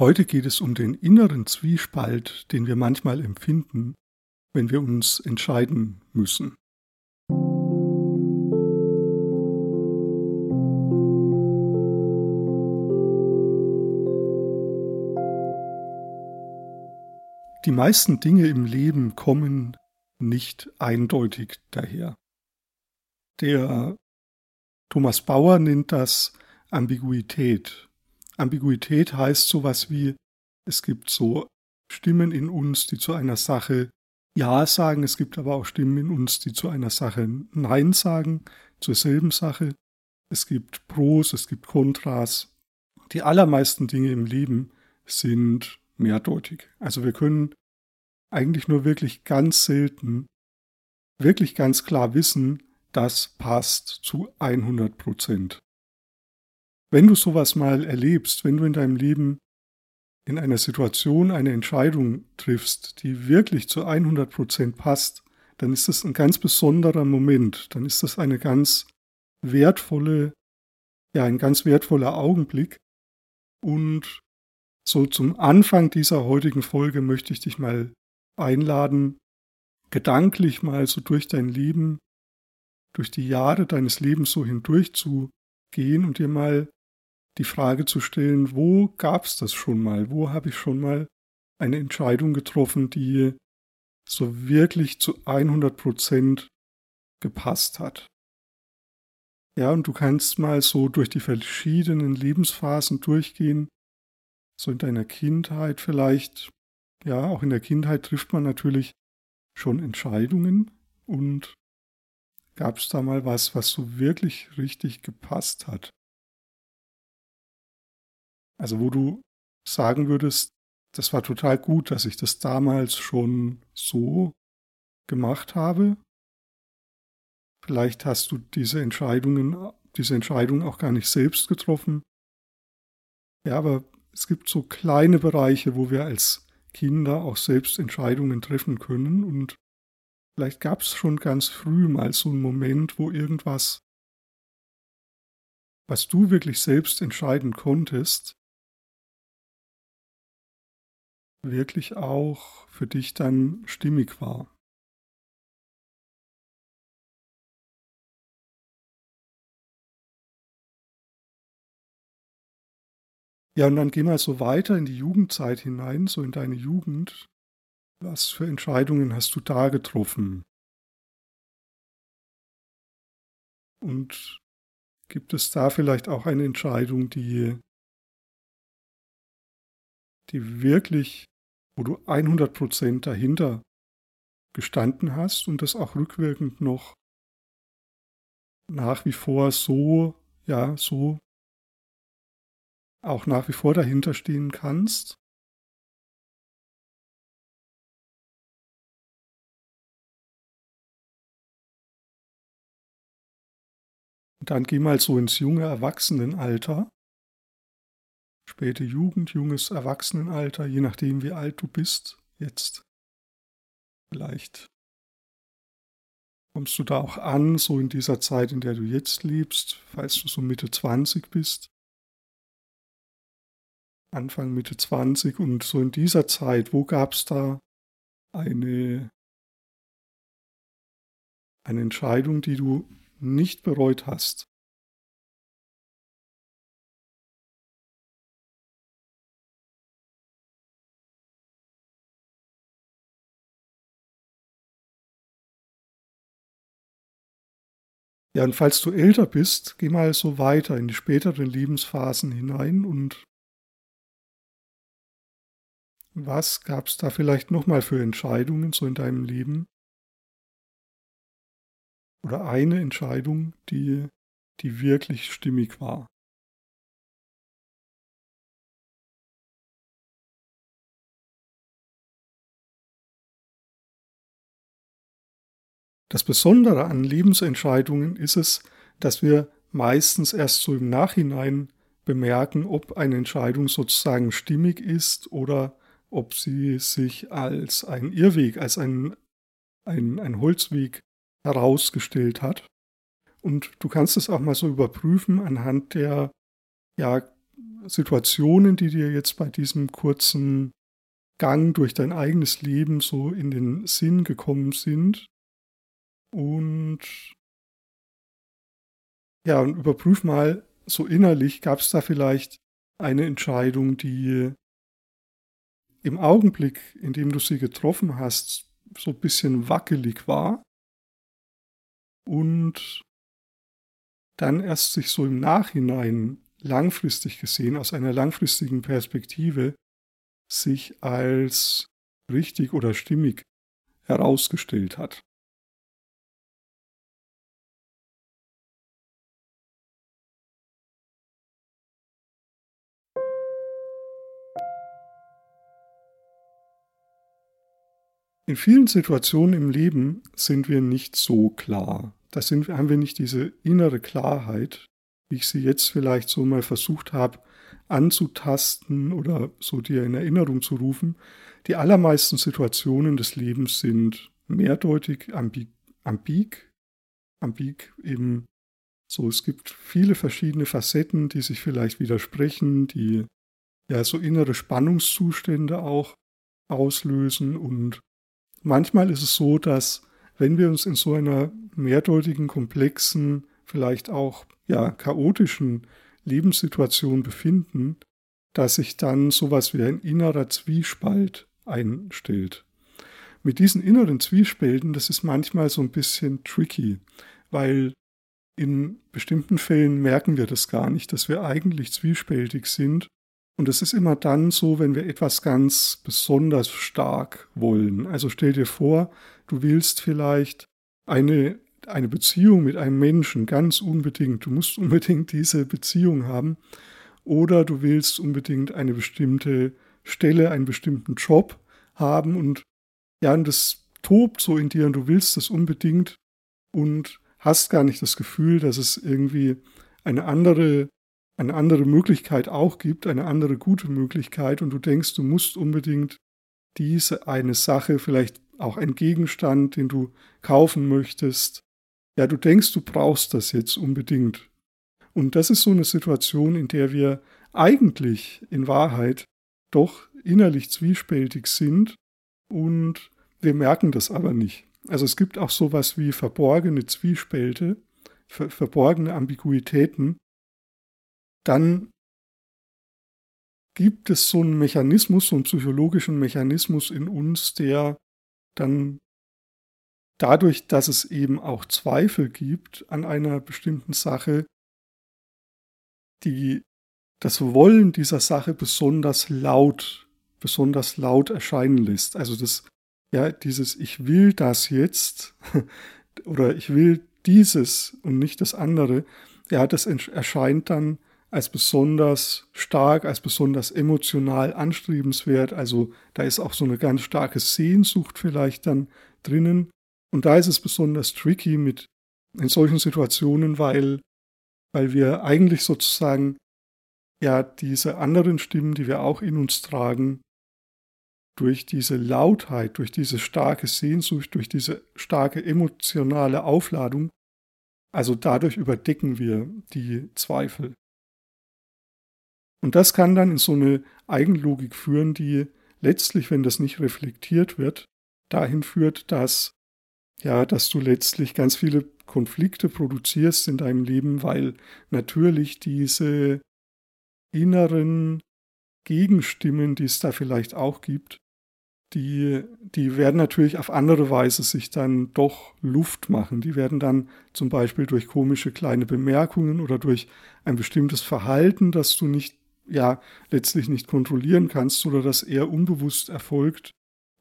Heute geht es um den inneren Zwiespalt, den wir manchmal empfinden, wenn wir uns entscheiden müssen. Die meisten Dinge im Leben kommen nicht eindeutig daher. Der Thomas Bauer nennt das Ambiguität. Ambiguität heißt sowas wie, es gibt so Stimmen in uns, die zu einer Sache Ja sagen, es gibt aber auch Stimmen in uns, die zu einer Sache Nein sagen, zur selben Sache. Es gibt Pros, es gibt Kontras. Die allermeisten Dinge im Leben sind mehrdeutig. Also wir können eigentlich nur wirklich ganz selten, wirklich ganz klar wissen, das passt zu 100 Prozent. Wenn du sowas mal erlebst, wenn du in deinem Leben in einer Situation eine Entscheidung triffst, die wirklich zu 100 Prozent passt, dann ist das ein ganz besonderer Moment, dann ist das eine ganz wertvolle, ja, ein ganz wertvoller Augenblick. Und so zum Anfang dieser heutigen Folge möchte ich dich mal einladen, gedanklich mal so durch dein Leben, durch die Jahre deines Lebens so hindurch zu gehen und dir mal die Frage zu stellen, wo gab es das schon mal? Wo habe ich schon mal eine Entscheidung getroffen, die so wirklich zu 100 Prozent gepasst hat? Ja, und du kannst mal so durch die verschiedenen Lebensphasen durchgehen, so in deiner Kindheit vielleicht. Ja, auch in der Kindheit trifft man natürlich schon Entscheidungen und gab es da mal was, was so wirklich richtig gepasst hat? Also wo du sagen würdest, das war total gut, dass ich das damals schon so gemacht habe. Vielleicht hast du diese Entscheidungen, diese Entscheidung auch gar nicht selbst getroffen. Ja, aber es gibt so kleine Bereiche, wo wir als Kinder auch selbst Entscheidungen treffen können und vielleicht gab es schon ganz früh mal so einen Moment, wo irgendwas, was du wirklich selbst entscheiden konntest, wirklich auch für dich dann stimmig war. Ja, und dann geh mal so weiter in die Jugendzeit hinein, so in deine Jugend. Was für Entscheidungen hast du da getroffen? Und gibt es da vielleicht auch eine Entscheidung, die, die wirklich wo du 100% dahinter gestanden hast und das auch rückwirkend noch nach wie vor so, ja, so auch nach wie vor dahinter stehen kannst. Dann geh mal so ins junge Erwachsenenalter späte Jugend, junges Erwachsenenalter, je nachdem wie alt du bist, jetzt vielleicht kommst du da auch an, so in dieser Zeit, in der du jetzt lebst, falls du so Mitte 20 bist. Anfang Mitte 20 und so in dieser Zeit, wo gab es da eine, eine Entscheidung, die du nicht bereut hast? Ja, und falls du älter bist, geh mal so weiter in die späteren Lebensphasen hinein und was gab es da vielleicht nochmal für Entscheidungen so in deinem Leben? Oder eine Entscheidung, die, die wirklich stimmig war? Das Besondere an Lebensentscheidungen ist es, dass wir meistens erst so im Nachhinein bemerken, ob eine Entscheidung sozusagen stimmig ist oder ob sie sich als ein Irrweg, als ein, ein, ein Holzweg herausgestellt hat. Und du kannst es auch mal so überprüfen anhand der, ja, Situationen, die dir jetzt bei diesem kurzen Gang durch dein eigenes Leben so in den Sinn gekommen sind. Und ja, und überprüf mal so innerlich, gab es da vielleicht eine Entscheidung, die im Augenblick, in dem du sie getroffen hast, so ein bisschen wackelig war und dann erst sich so im Nachhinein langfristig gesehen, aus einer langfristigen Perspektive, sich als richtig oder stimmig herausgestellt hat. In vielen Situationen im Leben sind wir nicht so klar. Da sind, haben wir nicht diese innere Klarheit, wie ich sie jetzt vielleicht so mal versucht habe anzutasten oder so dir in Erinnerung zu rufen. Die allermeisten Situationen des Lebens sind mehrdeutig, ambig, ambig, ambig eben so. Es gibt viele verschiedene Facetten, die sich vielleicht widersprechen, die ja so innere Spannungszustände auch auslösen und manchmal ist es so, dass wenn wir uns in so einer mehrdeutigen, komplexen, vielleicht auch ja chaotischen Lebenssituation befinden, dass sich dann sowas wie ein innerer Zwiespalt einstellt. Mit diesen inneren Zwiespälten, das ist manchmal so ein bisschen tricky, weil in bestimmten Fällen merken wir das gar nicht, dass wir eigentlich zwiespältig sind und es ist immer dann so, wenn wir etwas ganz besonders stark wollen. Also stell dir vor, du willst vielleicht eine, eine Beziehung mit einem Menschen ganz unbedingt. Du musst unbedingt diese Beziehung haben. Oder du willst unbedingt eine bestimmte Stelle, einen bestimmten Job haben und ja, und das tobt so in dir und du willst das unbedingt und hast gar nicht das Gefühl, dass es irgendwie eine andere eine andere Möglichkeit auch gibt, eine andere gute Möglichkeit und du denkst, du musst unbedingt diese eine Sache, vielleicht auch ein Gegenstand, den du kaufen möchtest. Ja, du denkst, du brauchst das jetzt unbedingt. Und das ist so eine Situation, in der wir eigentlich in Wahrheit doch innerlich zwiespältig sind und wir merken das aber nicht. Also es gibt auch sowas wie verborgene Zwiespälte, ver verborgene Ambiguitäten, dann gibt es so einen Mechanismus, so einen psychologischen Mechanismus in uns, der dann dadurch, dass es eben auch Zweifel gibt an einer bestimmten Sache, die das Wollen dieser Sache besonders laut, besonders laut erscheinen lässt. Also das, ja, dieses Ich will das jetzt oder ich will dieses und nicht das andere, ja, das erscheint dann als besonders stark, als besonders emotional anstrebenswert. Also da ist auch so eine ganz starke Sehnsucht vielleicht dann drinnen. Und da ist es besonders tricky mit in solchen Situationen, weil, weil wir eigentlich sozusagen ja diese anderen Stimmen, die wir auch in uns tragen, durch diese Lautheit, durch diese starke Sehnsucht, durch diese starke emotionale Aufladung, also dadurch überdecken wir die Zweifel. Und das kann dann in so eine Eigenlogik führen, die letztlich, wenn das nicht reflektiert wird, dahin führt, dass ja, dass du letztlich ganz viele Konflikte produzierst in deinem Leben, weil natürlich diese inneren Gegenstimmen, die es da vielleicht auch gibt, die, die werden natürlich auf andere Weise sich dann doch Luft machen. Die werden dann zum Beispiel durch komische kleine Bemerkungen oder durch ein bestimmtes Verhalten, das du nicht ja letztlich nicht kontrollieren kannst oder das eher unbewusst erfolgt,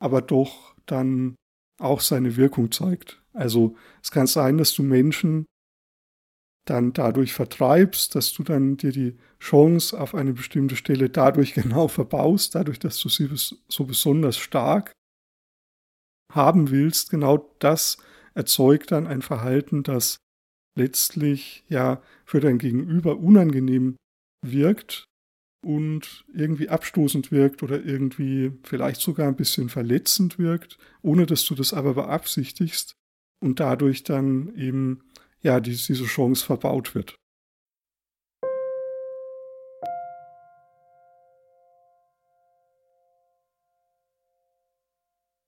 aber doch dann auch seine Wirkung zeigt. Also es kann sein, dass du Menschen dann dadurch vertreibst, dass du dann dir die Chance auf eine bestimmte Stelle dadurch genau verbaust, dadurch, dass du sie so besonders stark haben willst. Genau das erzeugt dann ein Verhalten, das letztlich ja für dein Gegenüber unangenehm wirkt und irgendwie abstoßend wirkt oder irgendwie vielleicht sogar ein bisschen verletzend wirkt, ohne dass du das aber beabsichtigst und dadurch dann eben ja diese Chance verbaut wird.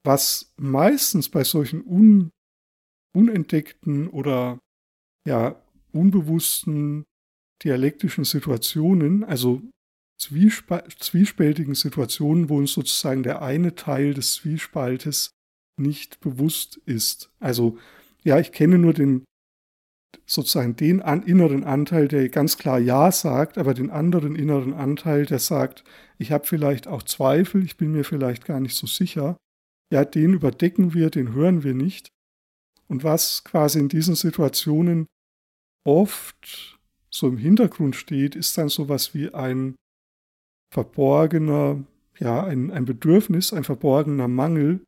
Was meistens bei solchen un unentdeckten oder ja unbewussten dialektischen Situationen, also zwiespältigen Situationen, wo uns sozusagen der eine Teil des Zwiespaltes nicht bewusst ist. Also ja, ich kenne nur den sozusagen den an, inneren Anteil, der ganz klar Ja sagt, aber den anderen inneren Anteil, der sagt, ich habe vielleicht auch Zweifel, ich bin mir vielleicht gar nicht so sicher. Ja, den überdecken wir, den hören wir nicht. Und was quasi in diesen Situationen oft so im Hintergrund steht, ist dann sowas wie ein verborgener, ja, ein, ein Bedürfnis, ein verborgener Mangel,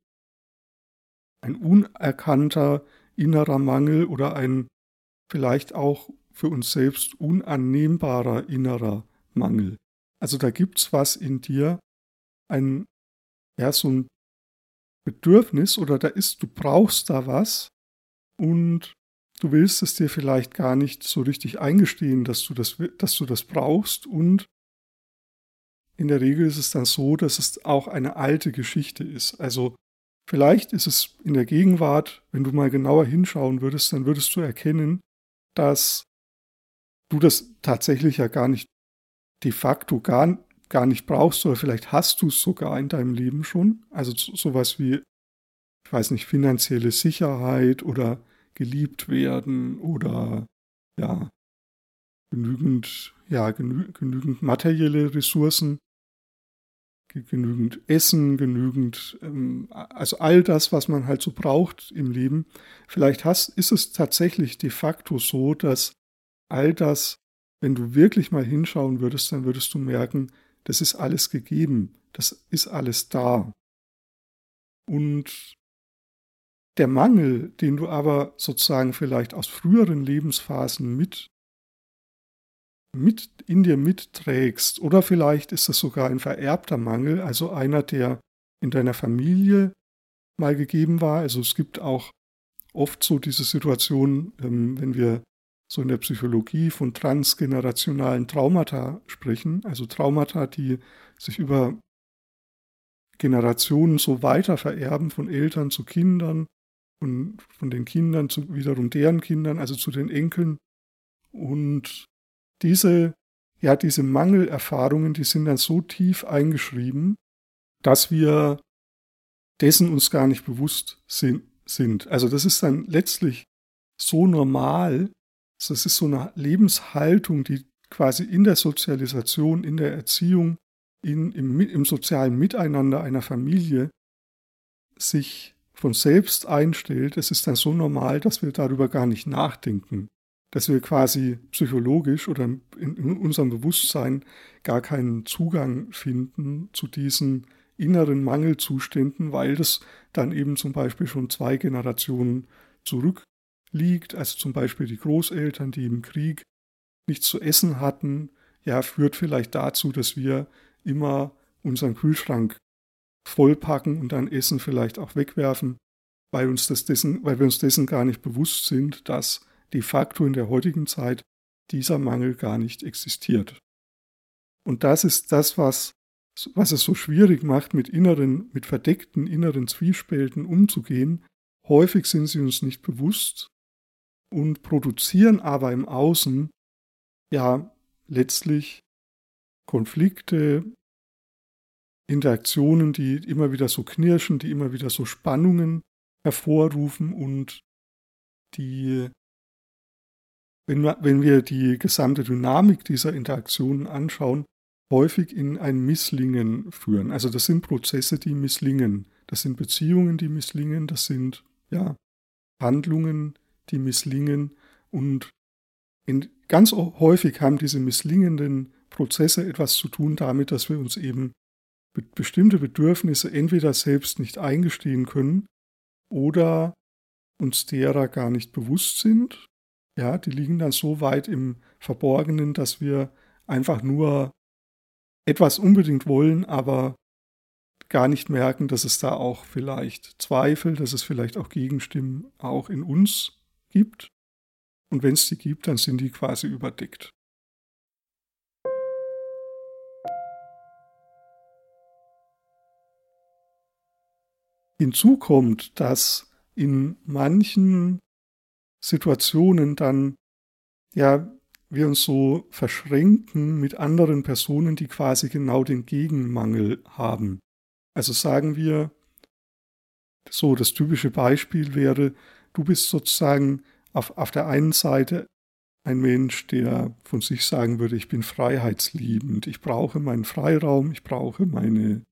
ein unerkannter innerer Mangel oder ein vielleicht auch für uns selbst unannehmbarer innerer Mangel. Also da gibt's was in dir, ein, ja, so ein Bedürfnis oder da ist, du brauchst da was und du willst es dir vielleicht gar nicht so richtig eingestehen, dass du das, dass du das brauchst und in der Regel ist es dann so, dass es auch eine alte Geschichte ist. Also vielleicht ist es in der Gegenwart, wenn du mal genauer hinschauen würdest, dann würdest du erkennen, dass du das tatsächlich ja gar nicht de facto gar, gar nicht brauchst oder vielleicht hast du es sogar in deinem Leben schon. Also sowas wie, ich weiß nicht, finanzielle Sicherheit oder geliebt werden oder ja, genügend, ja, genü genügend materielle Ressourcen, genügend Essen, genügend, ähm, also all das, was man halt so braucht im Leben. Vielleicht hast, ist es tatsächlich de facto so, dass all das, wenn du wirklich mal hinschauen würdest, dann würdest du merken, das ist alles gegeben, das ist alles da. Und der Mangel, den du aber sozusagen vielleicht aus früheren Lebensphasen mit, mit in dir mitträgst, oder vielleicht ist es sogar ein vererbter Mangel, also einer, der in deiner Familie mal gegeben war. Also es gibt auch oft so diese Situation, ähm, wenn wir so in der Psychologie von transgenerationalen Traumata sprechen, also Traumata, die sich über Generationen so weiter vererben, von Eltern zu Kindern von, von den Kindern zu wiederum deren Kindern, also zu den Enkeln. Und diese, ja, diese Mangelerfahrungen, die sind dann so tief eingeschrieben, dass wir dessen uns gar nicht bewusst sind. Also das ist dann letztlich so normal, das ist so eine Lebenshaltung, die quasi in der Sozialisation, in der Erziehung, in, im, im sozialen Miteinander einer Familie sich von selbst einstellt, es ist dann so normal, dass wir darüber gar nicht nachdenken, dass wir quasi psychologisch oder in unserem Bewusstsein gar keinen Zugang finden zu diesen inneren Mangelzuständen, weil das dann eben zum Beispiel schon zwei Generationen zurückliegt, also zum Beispiel die Großeltern, die im Krieg nichts zu essen hatten, ja, führt vielleicht dazu, dass wir immer unseren Kühlschrank vollpacken und dann Essen vielleicht auch wegwerfen, weil, uns das dessen, weil wir uns dessen gar nicht bewusst sind, dass de facto in der heutigen Zeit dieser Mangel gar nicht existiert. Und das ist das, was, was es so schwierig macht, mit inneren, mit verdeckten inneren Zwiespälten umzugehen. Häufig sind sie uns nicht bewusst und produzieren aber im Außen ja letztlich Konflikte, Interaktionen, die immer wieder so knirschen, die immer wieder so Spannungen hervorrufen und die, wenn wir, wenn wir die gesamte Dynamik dieser Interaktionen anschauen, häufig in ein Misslingen führen. Also das sind Prozesse, die misslingen. Das sind Beziehungen, die misslingen. Das sind ja Handlungen, die misslingen. Und in, ganz häufig haben diese misslingenden Prozesse etwas zu tun damit, dass wir uns eben bestimmte Bedürfnisse entweder selbst nicht eingestehen können oder uns derer gar nicht bewusst sind. Ja, die liegen dann so weit im Verborgenen, dass wir einfach nur etwas unbedingt wollen, aber gar nicht merken, dass es da auch vielleicht Zweifel, dass es vielleicht auch Gegenstimmen auch in uns gibt. Und wenn es die gibt, dann sind die quasi überdeckt. Hinzu kommt, dass in manchen Situationen dann ja wir uns so verschränken mit anderen Personen, die quasi genau den Gegenmangel haben. Also sagen wir, so das typische Beispiel wäre, du bist sozusagen auf, auf der einen Seite ein Mensch, der von sich sagen würde, ich bin freiheitsliebend, ich brauche meinen Freiraum, ich brauche meine,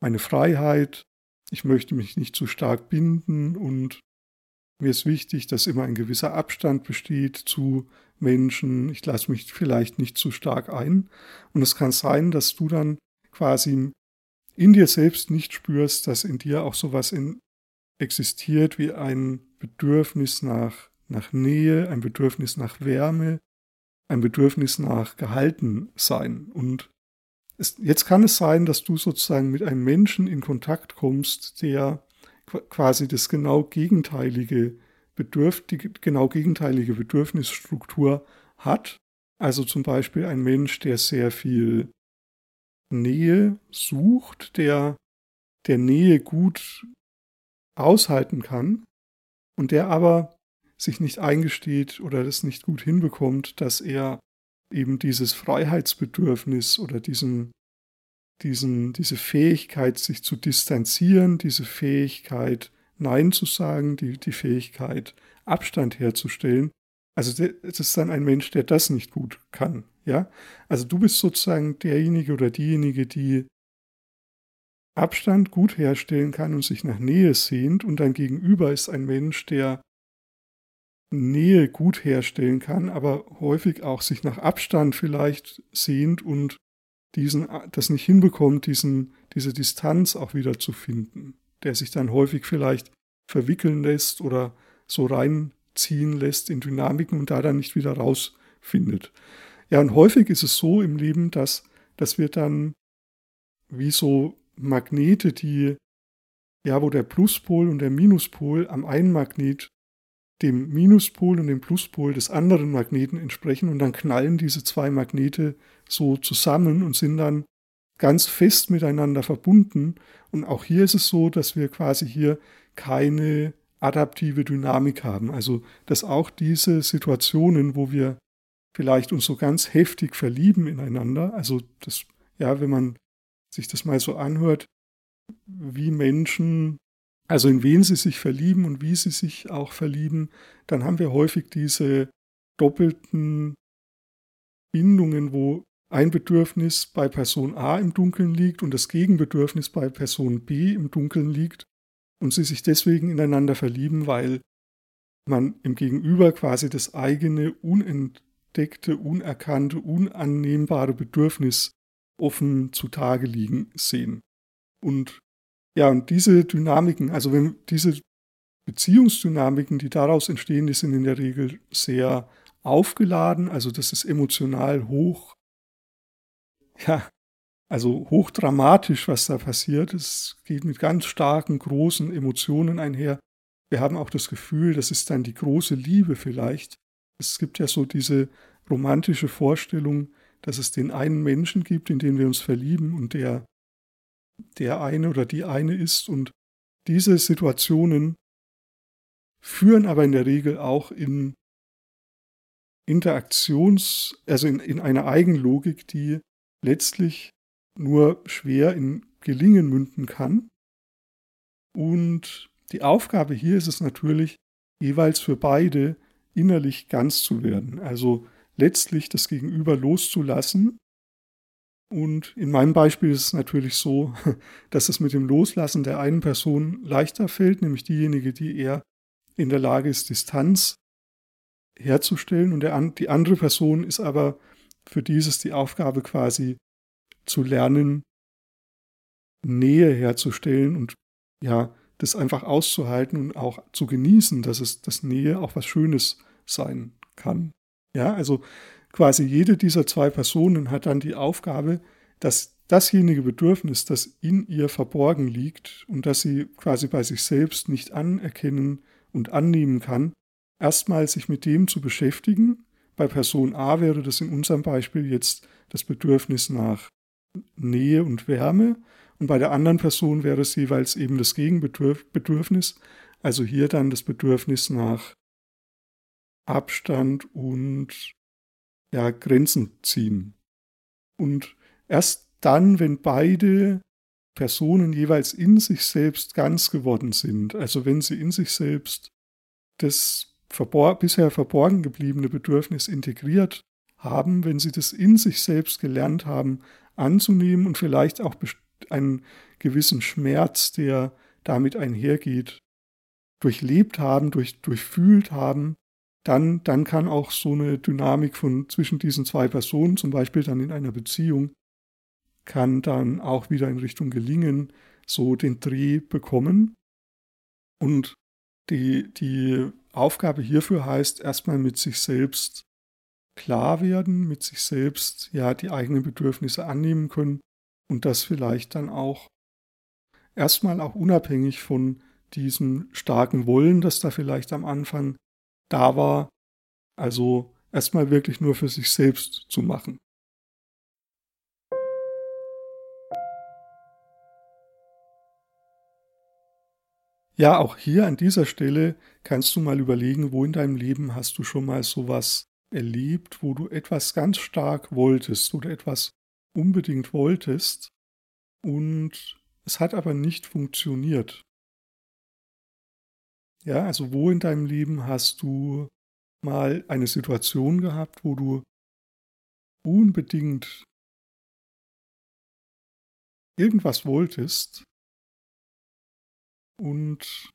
meine Freiheit, ich möchte mich nicht zu stark binden und mir ist wichtig, dass immer ein gewisser Abstand besteht zu Menschen. Ich lasse mich vielleicht nicht zu stark ein. Und es kann sein, dass du dann quasi in dir selbst nicht spürst, dass in dir auch sowas in, existiert wie ein Bedürfnis nach, nach Nähe, ein Bedürfnis nach Wärme, ein Bedürfnis nach Gehaltensein. Und es, jetzt kann es sein, dass du sozusagen mit einem Menschen in Kontakt kommst, der quasi das genau gegenteilige Bedürf die genau gegenteilige Bedürfnisstruktur hat. Also zum Beispiel ein Mensch, der sehr viel Nähe sucht, der der Nähe gut aushalten kann und der aber sich nicht eingesteht oder das nicht gut hinbekommt, dass er eben dieses Freiheitsbedürfnis oder diesen diesen, diese Fähigkeit, sich zu distanzieren, diese Fähigkeit, Nein zu sagen, die, die Fähigkeit, Abstand herzustellen. Also es ist dann ein Mensch, der das nicht gut kann. Ja, also du bist sozusagen derjenige oder diejenige, die Abstand gut herstellen kann und sich nach Nähe sehnt und dein Gegenüber ist ein Mensch, der Nähe gut herstellen kann, aber häufig auch sich nach Abstand vielleicht sehnt und diesen, das nicht hinbekommt, diesen, diese Distanz auch wieder zu finden, der sich dann häufig vielleicht verwickeln lässt oder so reinziehen lässt in Dynamiken und da dann nicht wieder rausfindet. Ja, und häufig ist es so im Leben, dass, dass wir dann wie so Magnete, die, ja, wo der Pluspol und der Minuspol am einen Magnet dem Minuspol und dem Pluspol des anderen Magneten entsprechen und dann knallen diese zwei Magnete so zusammen und sind dann ganz fest miteinander verbunden. Und auch hier ist es so, dass wir quasi hier keine adaptive Dynamik haben. Also dass auch diese Situationen, wo wir vielleicht uns so ganz heftig verlieben ineinander, also das, ja, wenn man sich das mal so anhört, wie Menschen also in wen sie sich verlieben und wie sie sich auch verlieben, dann haben wir häufig diese doppelten Bindungen, wo ein Bedürfnis bei Person A im Dunkeln liegt und das Gegenbedürfnis bei Person B im Dunkeln liegt und sie sich deswegen ineinander verlieben, weil man im Gegenüber quasi das eigene unentdeckte, unerkannte, unannehmbare Bedürfnis offen zutage liegen sehen. Und ja, und diese Dynamiken, also wenn diese Beziehungsdynamiken, die daraus entstehen, die sind in der Regel sehr aufgeladen, also das ist emotional hoch, ja, also hochdramatisch, was da passiert. Es geht mit ganz starken, großen Emotionen einher. Wir haben auch das Gefühl, das ist dann die große Liebe vielleicht. Es gibt ja so diese romantische Vorstellung, dass es den einen Menschen gibt, in den wir uns verlieben und der der eine oder die eine ist. Und diese Situationen führen aber in der Regel auch in Interaktions-, also in, in eine Eigenlogik, die letztlich nur schwer in Gelingen münden kann. Und die Aufgabe hier ist es natürlich, jeweils für beide innerlich ganz zu werden. Also letztlich das Gegenüber loszulassen und in meinem Beispiel ist es natürlich so, dass es mit dem Loslassen der einen Person leichter fällt, nämlich diejenige, die eher in der Lage ist, Distanz herzustellen. Und der, die andere Person ist aber für dieses die Aufgabe quasi zu lernen, Nähe herzustellen und ja, das einfach auszuhalten und auch zu genießen, dass es das Nähe auch was Schönes sein kann. Ja, also quasi jede dieser zwei Personen hat dann die Aufgabe, dass dasjenige Bedürfnis, das in ihr verborgen liegt und das sie quasi bei sich selbst nicht anerkennen und annehmen kann, erstmal sich mit dem zu beschäftigen. Bei Person A wäre das in unserem Beispiel jetzt das Bedürfnis nach Nähe und Wärme und bei der anderen Person wäre es jeweils eben das Gegenbedürfnis, also hier dann das Bedürfnis nach Abstand und ja, Grenzen ziehen. Und erst dann, wenn beide Personen jeweils in sich selbst ganz geworden sind, also wenn sie in sich selbst das verbor bisher verborgen gebliebene Bedürfnis integriert haben, wenn sie das in sich selbst gelernt haben anzunehmen und vielleicht auch einen gewissen Schmerz, der damit einhergeht, durchlebt haben, durch, durchfühlt haben, dann, dann kann auch so eine Dynamik von zwischen diesen zwei Personen, zum Beispiel dann in einer Beziehung, kann dann auch wieder in Richtung Gelingen so den Dreh bekommen. Und die, die Aufgabe hierfür heißt erstmal mit sich selbst klar werden, mit sich selbst ja die eigenen Bedürfnisse annehmen können und das vielleicht dann auch erstmal auch unabhängig von diesem starken Wollen, das da vielleicht am Anfang da war, also erstmal wirklich nur für sich selbst zu machen. Ja, auch hier an dieser Stelle kannst du mal überlegen, wo in deinem Leben hast du schon mal sowas erlebt, wo du etwas ganz stark wolltest oder etwas unbedingt wolltest und es hat aber nicht funktioniert. Ja, also wo in deinem Leben hast du mal eine Situation gehabt, wo du unbedingt irgendwas wolltest und,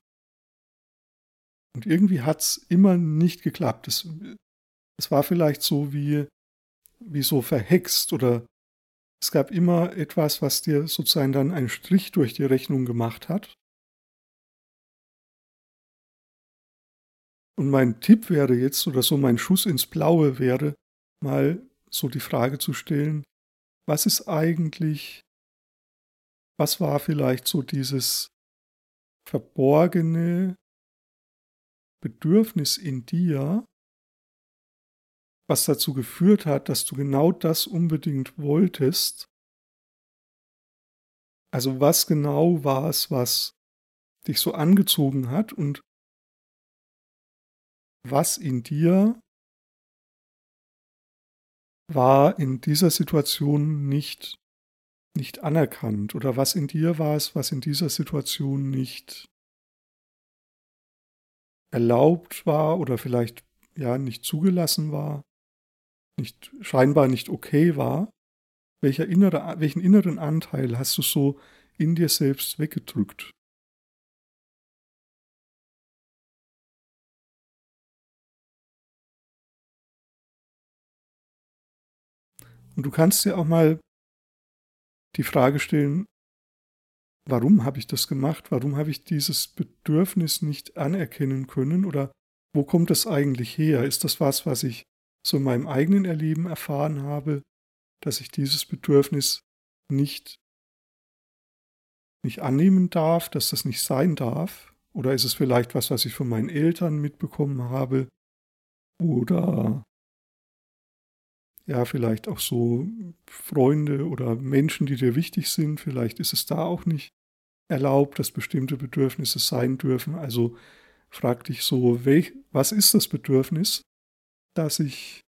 und irgendwie hat es immer nicht geklappt. Es, es war vielleicht so wie, wie so verhext oder es gab immer etwas, was dir sozusagen dann einen Strich durch die Rechnung gemacht hat. Und mein Tipp wäre jetzt, oder so mein Schuss ins Blaue wäre, mal so die Frage zu stellen, was ist eigentlich, was war vielleicht so dieses verborgene Bedürfnis in dir, was dazu geführt hat, dass du genau das unbedingt wolltest. Also was genau war es, was dich so angezogen hat und was in dir war in dieser Situation nicht, nicht anerkannt oder was in dir war es, was in dieser Situation nicht erlaubt war oder vielleicht ja nicht zugelassen war nicht, scheinbar nicht okay war, welcher innere, welchen inneren Anteil hast du so in dir selbst weggedrückt? Und du kannst dir auch mal die Frage stellen, warum habe ich das gemacht? Warum habe ich dieses Bedürfnis nicht anerkennen können? Oder wo kommt das eigentlich her? Ist das was, was ich so in meinem eigenen Erleben erfahren habe, dass ich dieses Bedürfnis nicht, nicht annehmen darf, dass das nicht sein darf? Oder ist es vielleicht was, was ich von meinen Eltern mitbekommen habe? Oder ja, vielleicht auch so Freunde oder Menschen, die dir wichtig sind. Vielleicht ist es da auch nicht erlaubt, dass bestimmte Bedürfnisse sein dürfen. Also frag dich so, welch, was ist das Bedürfnis? dass ich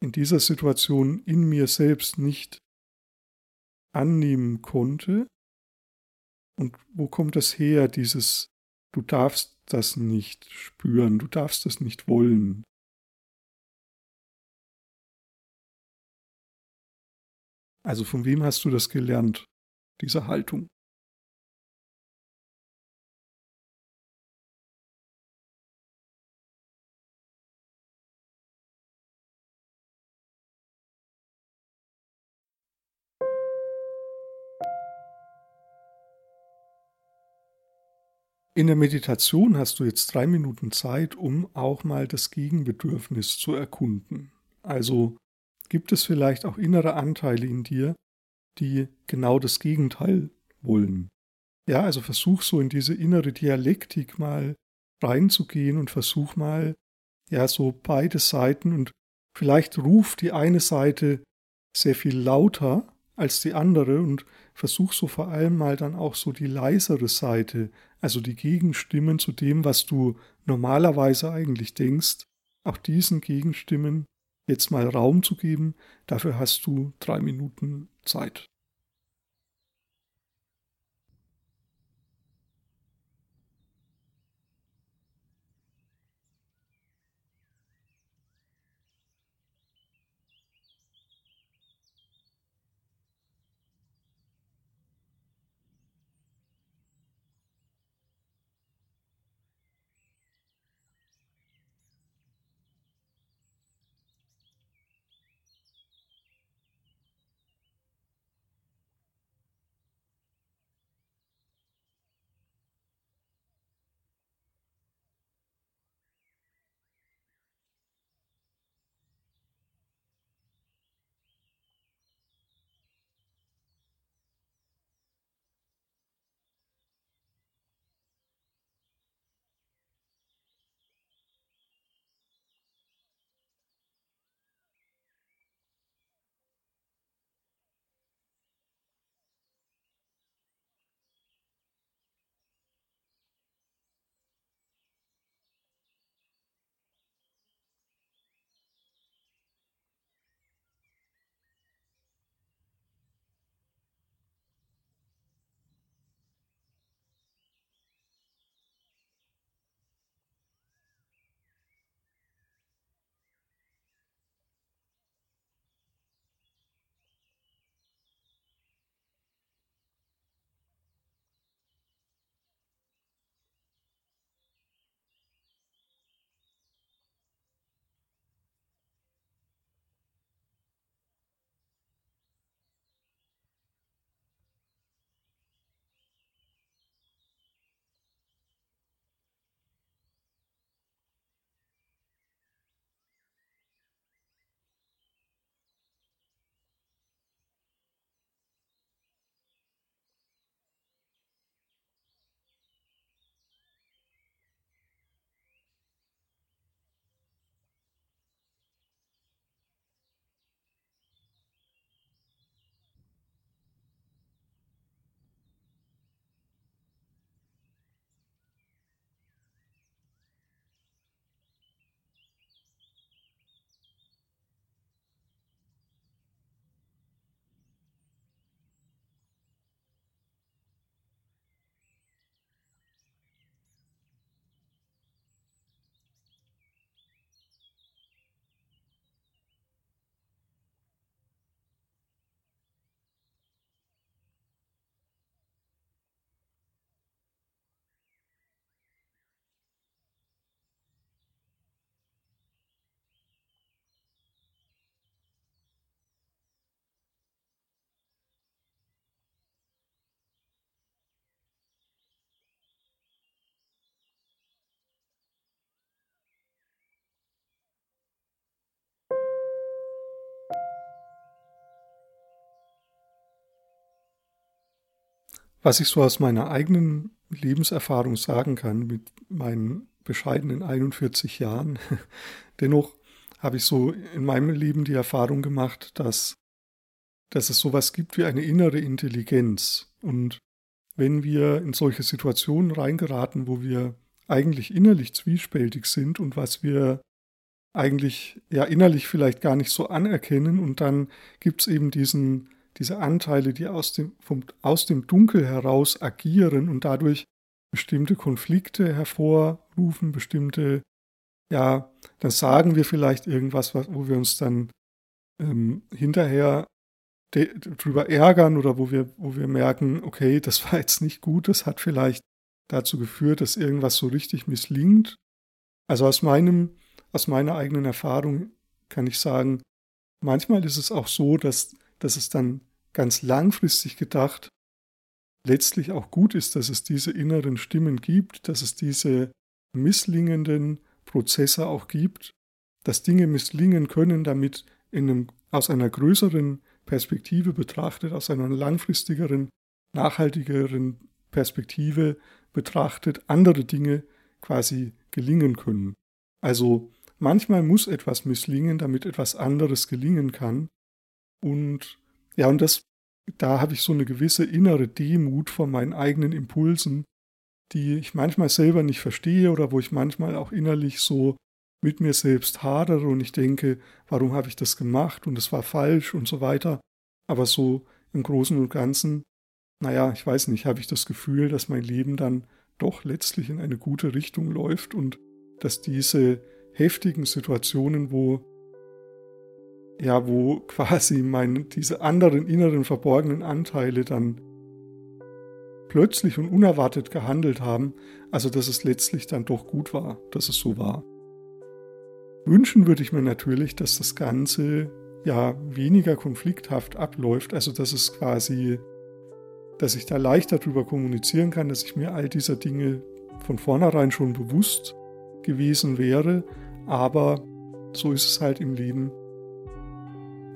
in dieser Situation in mir selbst nicht annehmen konnte. Und wo kommt das her, dieses, du darfst das nicht spüren, du darfst das nicht wollen. Also von wem hast du das gelernt, diese Haltung? In der Meditation hast du jetzt drei Minuten Zeit, um auch mal das Gegenbedürfnis zu erkunden. Also gibt es vielleicht auch innere Anteile in dir, die genau das Gegenteil wollen. Ja, also versuch so in diese innere Dialektik mal reinzugehen und versuch mal, ja, so beide Seiten und vielleicht ruft die eine Seite sehr viel lauter als die andere und versuch so vor allem mal dann auch so die leisere Seite, also die Gegenstimmen zu dem, was du normalerweise eigentlich denkst, auch diesen Gegenstimmen jetzt mal Raum zu geben. Dafür hast du drei Minuten Zeit. Was ich so aus meiner eigenen Lebenserfahrung sagen kann mit meinen bescheidenen 41 Jahren, dennoch habe ich so in meinem Leben die Erfahrung gemacht, dass, dass es sowas gibt wie eine innere Intelligenz. Und wenn wir in solche Situationen reingeraten, wo wir eigentlich innerlich zwiespältig sind und was wir eigentlich ja innerlich vielleicht gar nicht so anerkennen und dann gibt es eben diesen diese Anteile, die aus dem, vom, aus dem Dunkel heraus agieren und dadurch bestimmte Konflikte hervorrufen, bestimmte, ja, dann sagen wir vielleicht irgendwas, wo wir uns dann ähm, hinterher drüber ärgern oder wo wir, wo wir merken, okay, das war jetzt nicht gut, das hat vielleicht dazu geführt, dass irgendwas so richtig misslingt. Also aus meinem, aus meiner eigenen Erfahrung kann ich sagen, manchmal ist es auch so, dass, dass es dann ganz langfristig gedacht letztlich auch gut ist, dass es diese inneren Stimmen gibt, dass es diese misslingenden Prozesse auch gibt, dass Dinge misslingen können, damit in einem, aus einer größeren Perspektive betrachtet, aus einer langfristigeren, nachhaltigeren Perspektive betrachtet, andere Dinge quasi gelingen können. Also manchmal muss etwas misslingen, damit etwas anderes gelingen kann. Und ja, und das da habe ich so eine gewisse innere Demut vor meinen eigenen Impulsen, die ich manchmal selber nicht verstehe oder wo ich manchmal auch innerlich so mit mir selbst hadere und ich denke, warum habe ich das gemacht und es war falsch und so weiter. Aber so im Großen und Ganzen, naja, ich weiß nicht, habe ich das Gefühl, dass mein Leben dann doch letztlich in eine gute Richtung läuft und dass diese heftigen Situationen, wo ja, wo quasi meine, diese anderen inneren verborgenen Anteile dann plötzlich und unerwartet gehandelt haben, also dass es letztlich dann doch gut war, dass es so war. Wünschen würde ich mir natürlich, dass das Ganze ja weniger konflikthaft abläuft, also dass es quasi, dass ich da leichter darüber kommunizieren kann, dass ich mir all dieser Dinge von vornherein schon bewusst gewesen wäre, aber so ist es halt im Leben.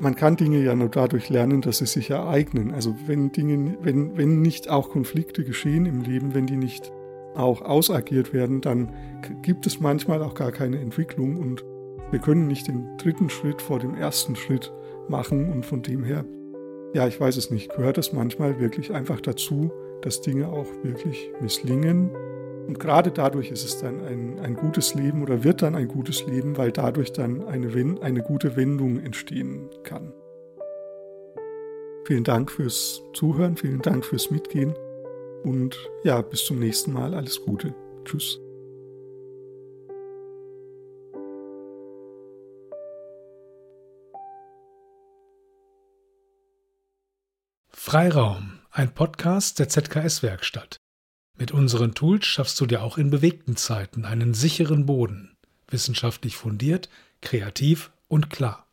Man kann Dinge ja nur dadurch lernen, dass sie sich ereignen. Also wenn Dinge, wenn, wenn nicht auch Konflikte geschehen im Leben, wenn die nicht auch ausagiert werden, dann gibt es manchmal auch gar keine Entwicklung und wir können nicht den dritten Schritt vor dem ersten Schritt machen und von dem her, ja, ich weiß es nicht, gehört es manchmal wirklich einfach dazu, dass Dinge auch wirklich misslingen. Und gerade dadurch ist es dann ein, ein gutes Leben oder wird dann ein gutes Leben, weil dadurch dann eine, eine gute Wendung entstehen kann. Vielen Dank fürs Zuhören, vielen Dank fürs Mitgehen und ja, bis zum nächsten Mal. Alles Gute. Tschüss. Freiraum, ein Podcast der ZKS-Werkstatt. Mit unseren Tools schaffst du dir auch in bewegten Zeiten einen sicheren Boden. Wissenschaftlich fundiert, kreativ und klar.